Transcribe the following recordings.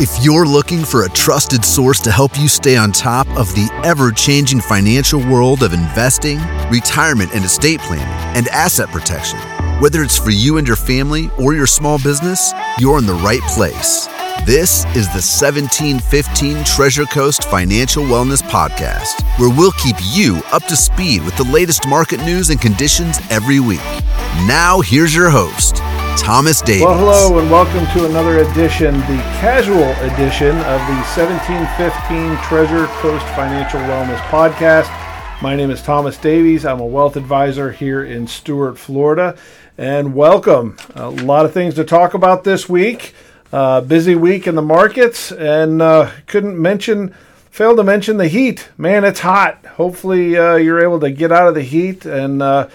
If you're looking for a trusted source to help you stay on top of the ever changing financial world of investing, retirement and estate planning, and asset protection, whether it's for you and your family or your small business, you're in the right place. This is the 1715 Treasure Coast Financial Wellness Podcast, where we'll keep you up to speed with the latest market news and conditions every week. Now, here's your host, Thomas Davies. Well, hello, and welcome to another edition, the casual edition of the 1715 Treasure Coast Financial Wellness Podcast. My name is Thomas Davies. I'm a wealth advisor here in Stuart, Florida, and welcome. A lot of things to talk about this week. Uh, busy week in the markets, and uh, couldn't mention, failed to mention the heat. Man, it's hot. Hopefully, uh, you're able to get out of the heat, and uh,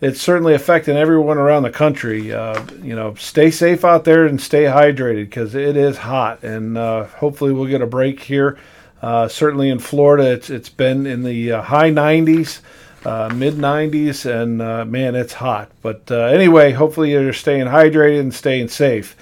it's certainly affecting everyone around the country. Uh, you know, stay safe out there and stay hydrated because it is hot, and uh, hopefully, we'll get a break here. Uh, certainly in Florida, it's it's been in the uh, high 90s. Uh, mid 90s, and man, it's hot. But anyway, hopefully you're staying hydrated and staying safe.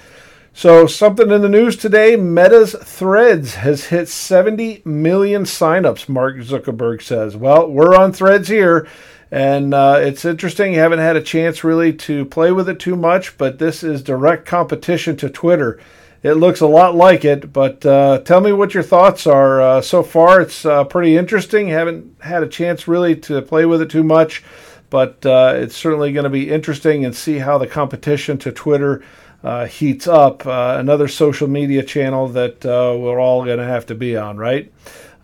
So, something in the news today Meta's Threads has hit 70 million signups, Mark Zuckerberg says. Well, we're on Threads here, and uh, it's interesting. You haven't had a chance really to play with it too much, but this is direct competition to Twitter. It looks a lot like it, but uh, tell me what your thoughts are. Uh, so far, it's uh, pretty interesting. haven't had a chance really to play with it too much, but uh, it's certainly going to be interesting and see how the competition to Twitter uh, heats up, another social media channel that we're all going to have to be on, right?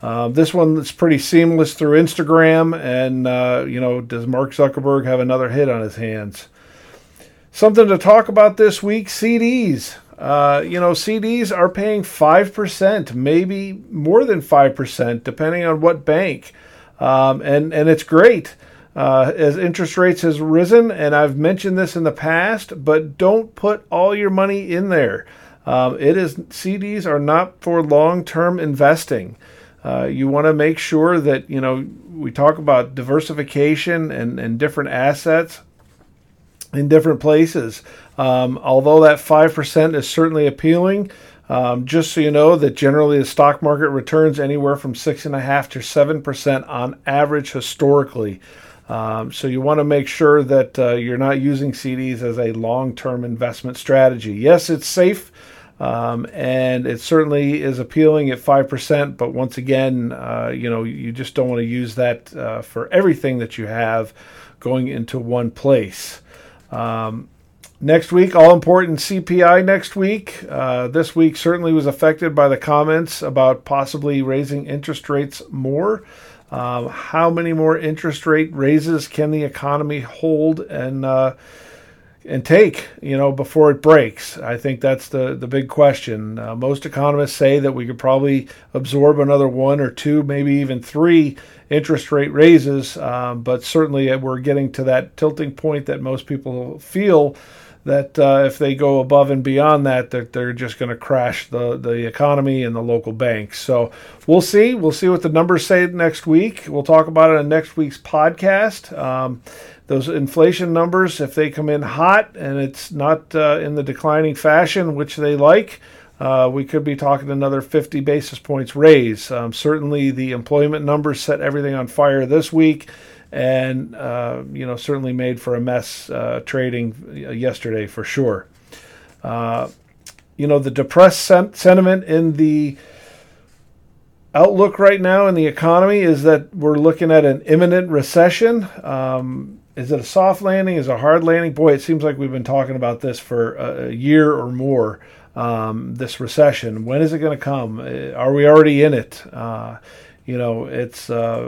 Uh, this one is pretty seamless through Instagram, and uh, you know, does Mark Zuckerberg have another hit on his hands? Something to talk about this week: CDs. Uh, you know, CDs are paying five percent, maybe more than five percent, depending on what bank, um, and and it's great uh, as interest rates has risen, and I've mentioned this in the past, but don't put all your money in there. Um, it is CDs are not for long-term investing. Uh, you want to make sure that you know we talk about diversification and, and different assets in different places. Um, although that five percent is certainly appealing, um, just so you know that generally the stock market returns anywhere from six and a half to seven percent on average historically. Um, so you want to make sure that uh, you're not using CDs as a long-term investment strategy. Yes, it's safe, um, and it certainly is appealing at five percent. But once again, uh, you know, you just don't want to use that uh, for everything that you have going into one place. Um, next week, all important CPI next week. Uh, this week certainly was affected by the comments about possibly raising interest rates more. Uh, how many more interest rate raises can the economy hold and uh, and take, you know, before it breaks? I think that's the the big question. Uh, most economists say that we could probably absorb another one or two, maybe even three interest rate raises, um, but certainly we're getting to that tilting point that most people feel that uh, if they go above and beyond that, that they're just going to crash the, the economy and the local banks. So we'll see. We'll see what the numbers say next week. We'll talk about it on next week's podcast. Um, those inflation numbers, if they come in hot and it's not uh, in the declining fashion, which they like, uh, we could be talking another 50 basis points raise. Um, certainly, the employment numbers set everything on fire this week and uh, you know certainly made for a mess uh, trading yesterday for sure. Uh, you know the depressed sen- sentiment in the outlook right now in the economy is that we're looking at an imminent recession. Um, is it a soft landing? Is it a hard landing? Boy, it seems like we've been talking about this for a, year or more. Um, this recession, when is it going to come? Uh, are we already in it? Uh, you know it's uh,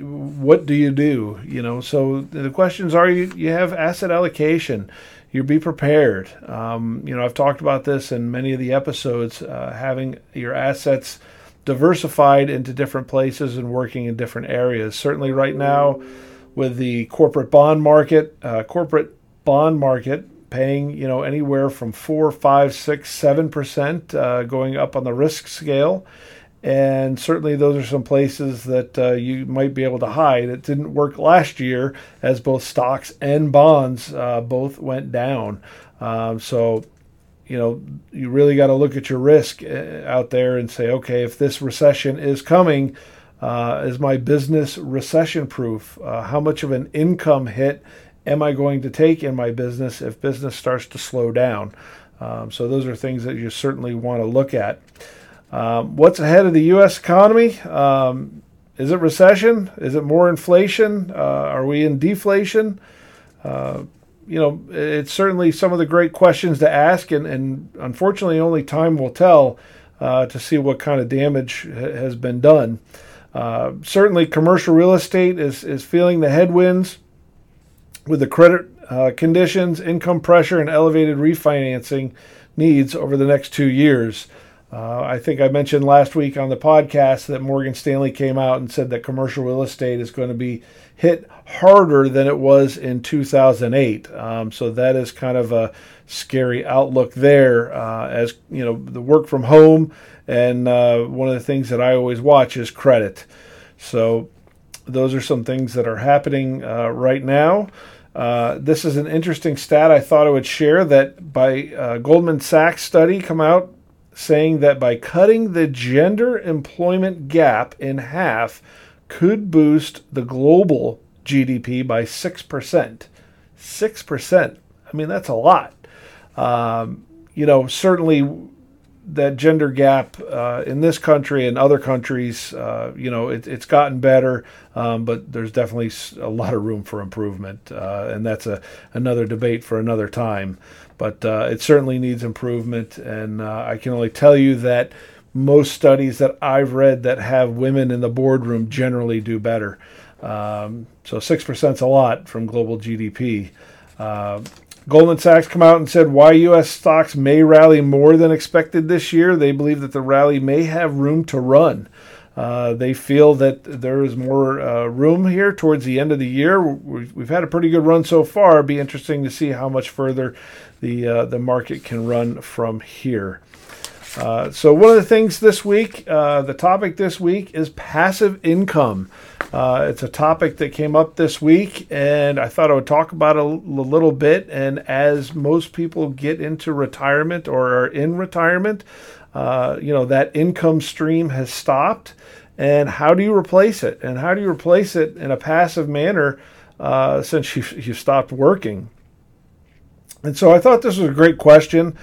what do you do you know so the questions are you you have asset allocation you be prepared um, you know i've talked about this in many of the episodes uh, having your assets diversified into different places and working in different areas certainly right now with the corporate bond market uh, corporate bond market paying you know anywhere from four five six seven percent uh, going up on the risk scale and certainly those are some places that uh, you might be able to hide. It didn't work last year as both stocks and bonds uh, both went down. Um, so, you know, you really got to look at your risk uh, out there and say, okay, if this recession is coming, uh, is my business recession proof? Uh, how much of an income hit am I going to take in my business if business starts to slow down? Um, so those are things that you certainly want to look at. Um, what's ahead of the U.S. economy? Um, is it recession? Is it more inflation? Uh, are we in deflation? You know, it's certainly some of the great questions to ask, and, and unfortunately, only time will tell uh, to see what kind of damage ha- has been done. Uh, certainly, commercial real estate is, is feeling the headwinds with the credit uh, conditions, income pressure, and elevated refinancing needs over the next two years. Uh, I think I mentioned last week on the podcast that Morgan Stanley came out and said that commercial real estate is going to be hit harder than it was in 2008. Um, so that is kind of a scary outlook there. Uh, as you know, the work from home, and uh, one of the things that I always watch is credit. So those are some things that are happening uh, right now. Uh, this is an interesting stat I thought I would share that by uh, Goldman Sachs study come out saying that by cutting the gender employment gap in half could boost the global GDP by 6%. 6%. I mean, that's a lot. Um, you know, certainly that gender gap uh, in this country and other countries, uh, you know, it, it's gotten better, um, but there's definitely a lot of room for improvement, uh, and that's a another debate for another time. But uh, it certainly needs improvement, and uh, I can only tell you that most studies that I've read that have women in the boardroom generally do better. Um, so six percent is a lot from global GDP. Goldman Sachs come out and said why U.S. stocks may rally more than expected this year. They believe that the rally may have room to run. Uh, they feel that there is more uh, room here towards the end of the year. We've, we've, had a pretty good run so far. It'd be interesting to see how much further the uh, the market can run from here. Uh, so one of the things this week, uh, the topic this week is passive income. Uh, it's a topic that came up this week, and I thought I would talk about it a, little bit. And as most people get into retirement or are in retirement, uh, you know that income stream has stopped. And how do you replace it? And how do you replace it in a passive manner uh, since you you stopped working? And so I thought this was a great question.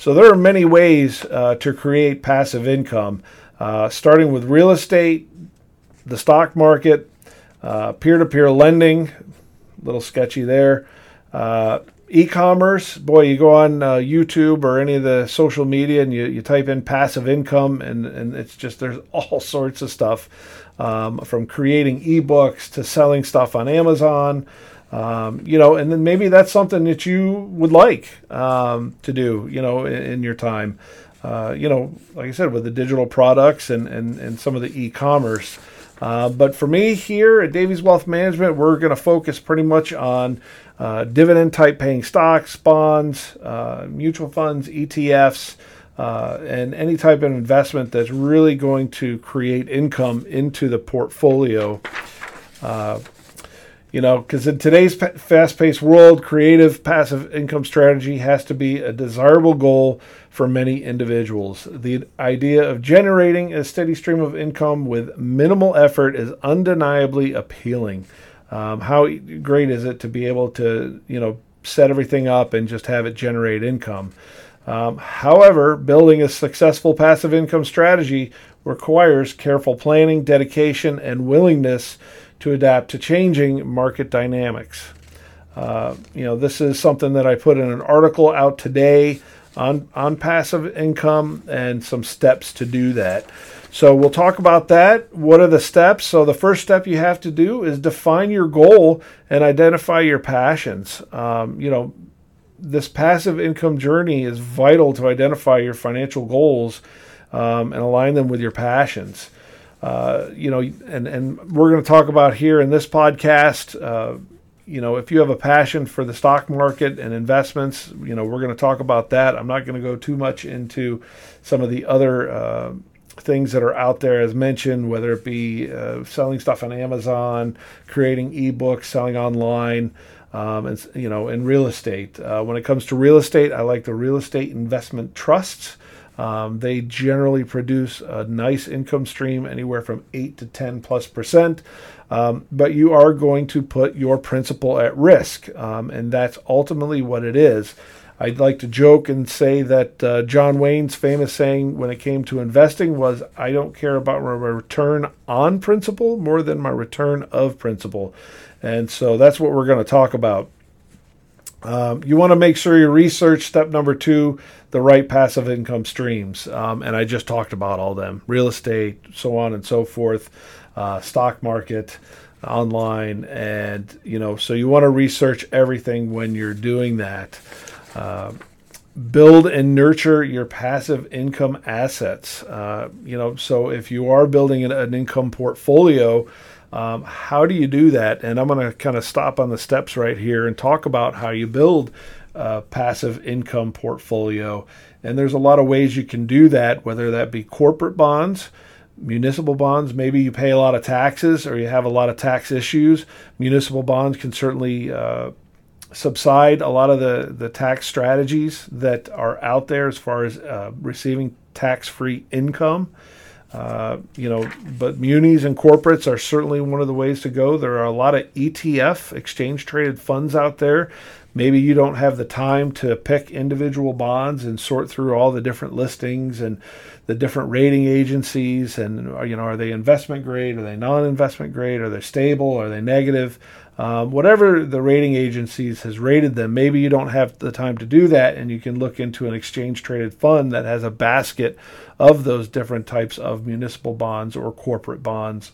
So there are many ways uh, to create passive income, uh, starting with real estate, the stock market, peer to peer lending, a little sketchy there. Uh, e-commerce boy you go on uh, youtube or any of the social media and you, you type in passive income and, and it's just there's all sorts of stuff um, from creating ebooks to selling stuff on amazon um, you know, and then maybe that's something that you would like um, to do, you know, in, in your time. Uh, you know, like I said, with the digital products and, and, and some of the e-commerce. Uh, but for me here at Davies Wealth Management, we're going to focus pretty much on uh, dividend type paying stocks, bonds, uh, mutual funds, ETFs, uh, and any type of investment that's really going to create income into the portfolio. You know, because in today's fast paced world, creative passive income strategy has to be a desirable goal for many individuals. The idea of generating a steady stream of income with minimal effort is undeniably appealing. Um, how great is it to be able to, you know, set everything up and just have it generate income? Um, however, building a successful passive income strategy requires careful planning, dedication, and willingness to adapt to changing market dynamics. Uh, you know, this is something that I put in an article out today on, on passive income and some steps to do that. So we'll talk about that. What are the steps? So the first step you have to do is define your goal and identify your passions. Um, you know, this passive income journey is vital to identify your financial goals um, and align them with your passions. Uh, you know, and, and we're going to talk about here in this podcast, uh, you know, if you have a passion for the stock market and investments, you know, we're going to talk about that. I'm not going to go too much into some of the other uh, things that are out there, as mentioned, whether it be uh, selling stuff on Amazon, creating ebooks, selling online. um, and you know, in real estate. Uh, when it comes to real estate, I like the real estate investment trusts. Um, they generally produce a nice income stream, anywhere from eight to ten plus percent. Um, but you are going to put your principal at risk, um, and that's ultimately what it is. I'd like to joke and say that uh, John Wayne's famous saying when it came to investing was, I don't care about my return on principal more than my return of principal. And so that's what we're going to talk about. Um, you want to make sure you research step number two, the right passive income streams. Um, and I just talked about all them real estate, so on and so forth, uh, stock market, online. And, you know, so you want to research everything when you're doing that. Uh, build and nurture your passive income assets. Uh, you know, so if you are building an, an income portfolio, um, how do you do that? And I'm going to kind of stop on the steps right here and talk about how you build a passive income portfolio. And there's a lot of ways you can do that, whether that be corporate bonds, municipal bonds. Maybe you pay a lot of taxes or you have a lot of tax issues. Municipal bonds can certainly uh, subside a lot of the, the tax strategies that are out there as far as uh, receiving tax free income. Uh, you know, but munis and corporates are certainly one of the ways to go. There are a lot of ETF, exchange traded funds out there. Maybe you don't have the time to pick individual bonds and sort through all the different listings and the different rating agencies and you know are they investment grade are they non-investment grade are they stable are they negative um, whatever the rating agencies has rated them, maybe you don't have the time to do that, and you can look into an exchange traded fund that has a basket of those different types of municipal bonds or corporate bonds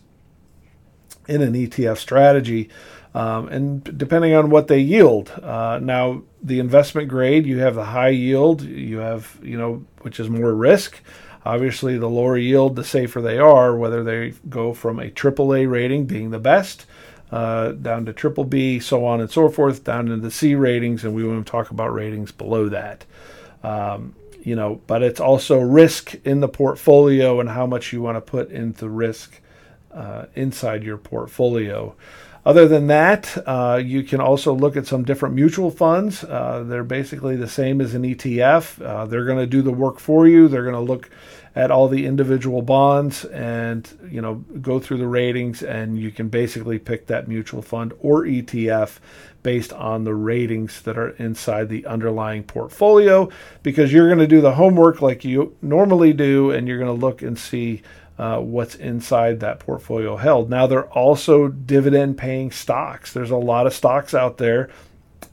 in an ETF strategy. Um, and depending on what they yield. Uh, now, the investment grade, you have the high yield, you have, you know, which is more risk. Obviously, the lower yield, the safer they are, whether they go from a AAA rating being the best uh, down to triple B, so on and so forth, down into the C ratings, and we won't talk about ratings below that. Um, you know, but it's also risk in the portfolio and how much you want to put into risk uh, inside your portfolio. Other than that, uh, you can also look at some different mutual funds. Uh, they're basically the same as an ETF. Uh, they're going to do the work for you. They're going to look at all the individual bonds and you know go through the ratings and you can basically pick that mutual fund or ETF based on the ratings that are inside the underlying portfolio because you're going to do the homework like you normally do and you're going to look and see uh, what's inside that portfolio held. Now, they're also dividend paying stocks. There's a lot of stocks out there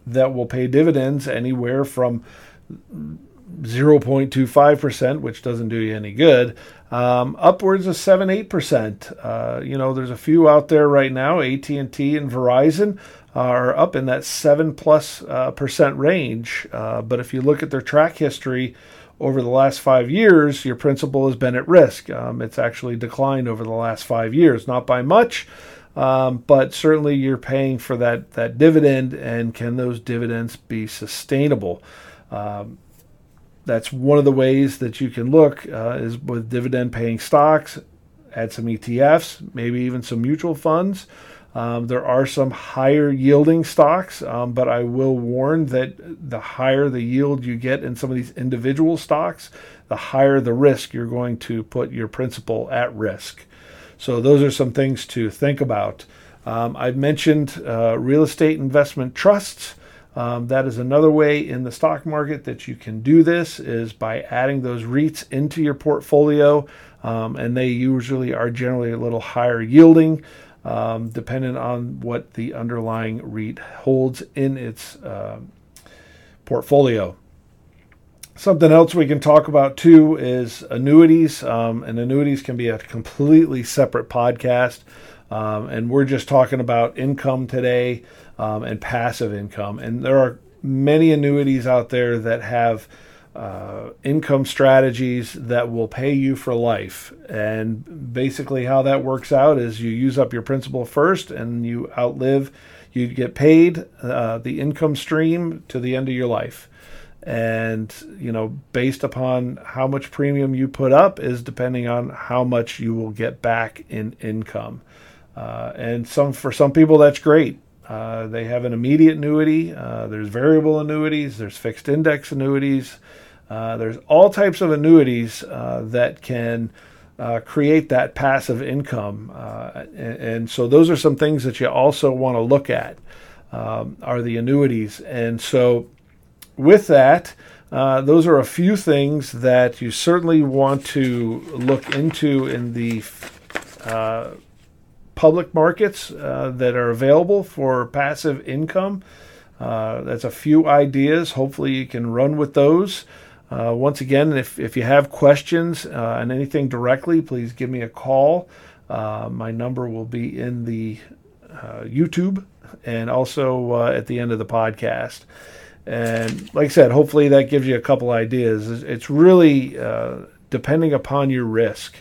that will pay dividends anywhere from 0.25%, which doesn't do you any good, um, upwards of 7 8%. Uh, you know, there's a few out there right now, AT&T and Verizon are up in that 7 plus uh, percent range. Uh, but if you look at their track history over the last five years, your principal has been at risk. Um, it's actually declined over the last five years, not by much. Um, but certainly you're paying for that, that dividend, and can those dividends be sustainable? Um, that's one of the ways that you can look uh, is with dividend paying stocks, add some ETFs, maybe even some mutual funds. Um, there are some higher yielding stocks, um, but I will warn that the higher the yield you get in some of these individual stocks, the higher the risk you're going to put your principal at risk. So, those are some things to think about. Um, I've mentioned uh, real estate investment trusts. Um, that is another way in the stock market that you can do this is by adding those REITs into your portfolio, um, and they usually are generally a little higher yielding, um, depending on what the underlying REIT holds in its uh, portfolio. Something else we can talk about too is annuities, um, and annuities can be a completely separate podcast. Um, and we're just talking about income today um, and passive income. And there are many annuities out there that have uh, income strategies that will pay you for life. And basically, how that works out is you use up your principal first and you outlive, you get paid uh, the income stream to the end of your life. And, you know, based upon how much premium you put up, is depending on how much you will get back in income. Uh, and some for some people that's great. Uh, they have an immediate annuity. Uh, there's variable annuities. There's fixed index annuities. Uh, there's all types of annuities uh, that can uh, create that passive income. And, and, so those are some things that you also want to look at um, are the annuities. And so with that, those are a few things that you certainly want to look into in the public markets uh, that are available for passive income. Uh, that's a few ideas. Hopefully, you can run with those. Uh, once again, if, if you have questions uh, and anything directly, please give me a call. my number will be in the YouTube and also at the end of the podcast. And like I said, hopefully that gives you a couple ideas. It's really uh, depending upon your risk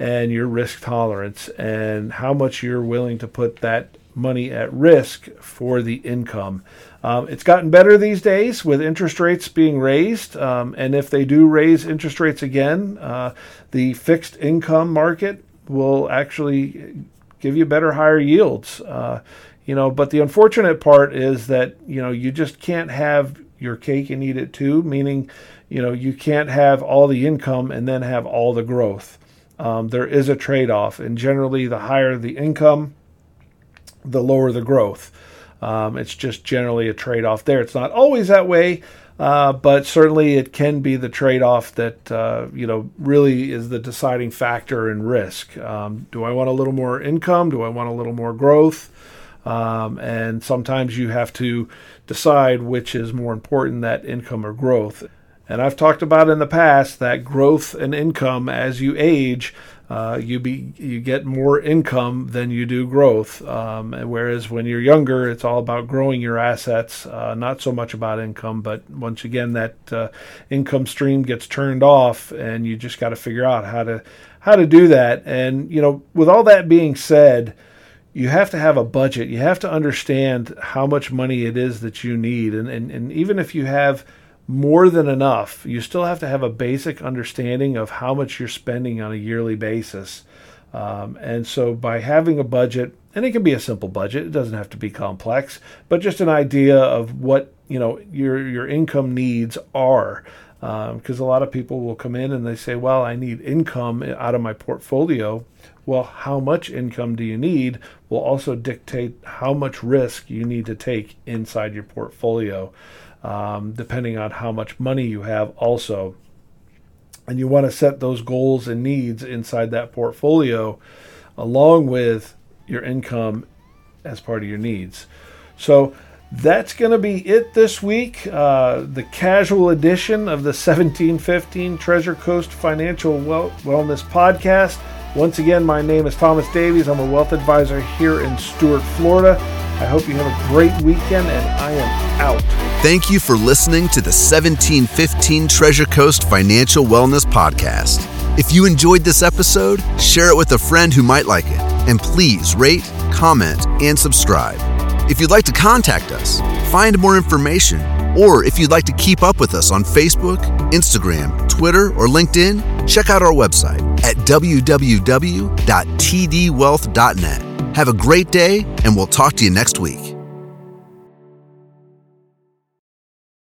and your risk tolerance and how much you're willing to put that money at risk for the income. Um, it's gotten better these days with interest rates being raised. Um, and if they do raise interest rates again, uh, the fixed income market will actually give you better, higher yields. Uh, you know but the unfortunate part is that you know you just can't have your cake and eat it too meaning you know you can't have all the income and then have all the growth um, there is a trade-off and generally the higher the income the lower the growth um, it's just generally a trade-off there it's not always that way uh, but certainly it can be the trade-off that uh, you know really is the deciding factor in risk. Um, do I want a little more income? Do I want a little more growth? Um, and sometimes you have to decide which is more important, that income or growth. And I've talked about in the past that growth and income as you age, uh, you be you get more income than you do growth. Um, whereas when you're younger, it's all about growing your assets, uh, not so much about income. But once again, that uh, income stream gets turned off, and you just got to figure out how to how to do that. And you know, with all that being said you have to have a budget. You have to understand how much money it is that you need. And, and, and even if you have more than enough, you still have to have a basic understanding of how much you're spending on a yearly basis. Um, and so by having a budget, and it can be a simple budget, it doesn't have to be complex, but just an idea of what you know your your income needs are because um, a lot of people will come in and they say, "Well, I need income out of my portfolio." Well, how much income do you need will also dictate how much risk you need to take inside your portfolio, um, depending on how much money you have, also. And you want to set those goals and needs inside that portfolio along with your income as part of your needs. So, that's going to be it this week. Uh, the casual edition of the 1715 Treasure Coast Financial well- Wellness Podcast. Once again, my name is Thomas Davies. I'm a wealth advisor here in Stuart, Florida. I hope you have a great weekend, and I am out. Thank you for listening to the 1715 Treasure Coast Financial Wellness Podcast. If you enjoyed this episode, share it with a friend who might like it, and please rate, comment, and subscribe. If you'd like to contact us, find more information, or if you'd like to keep up with us on Facebook, Instagram, Twitter, or LinkedIn, check out our website at www.tdwealth.net. Have a great day, and we'll talk to you next week.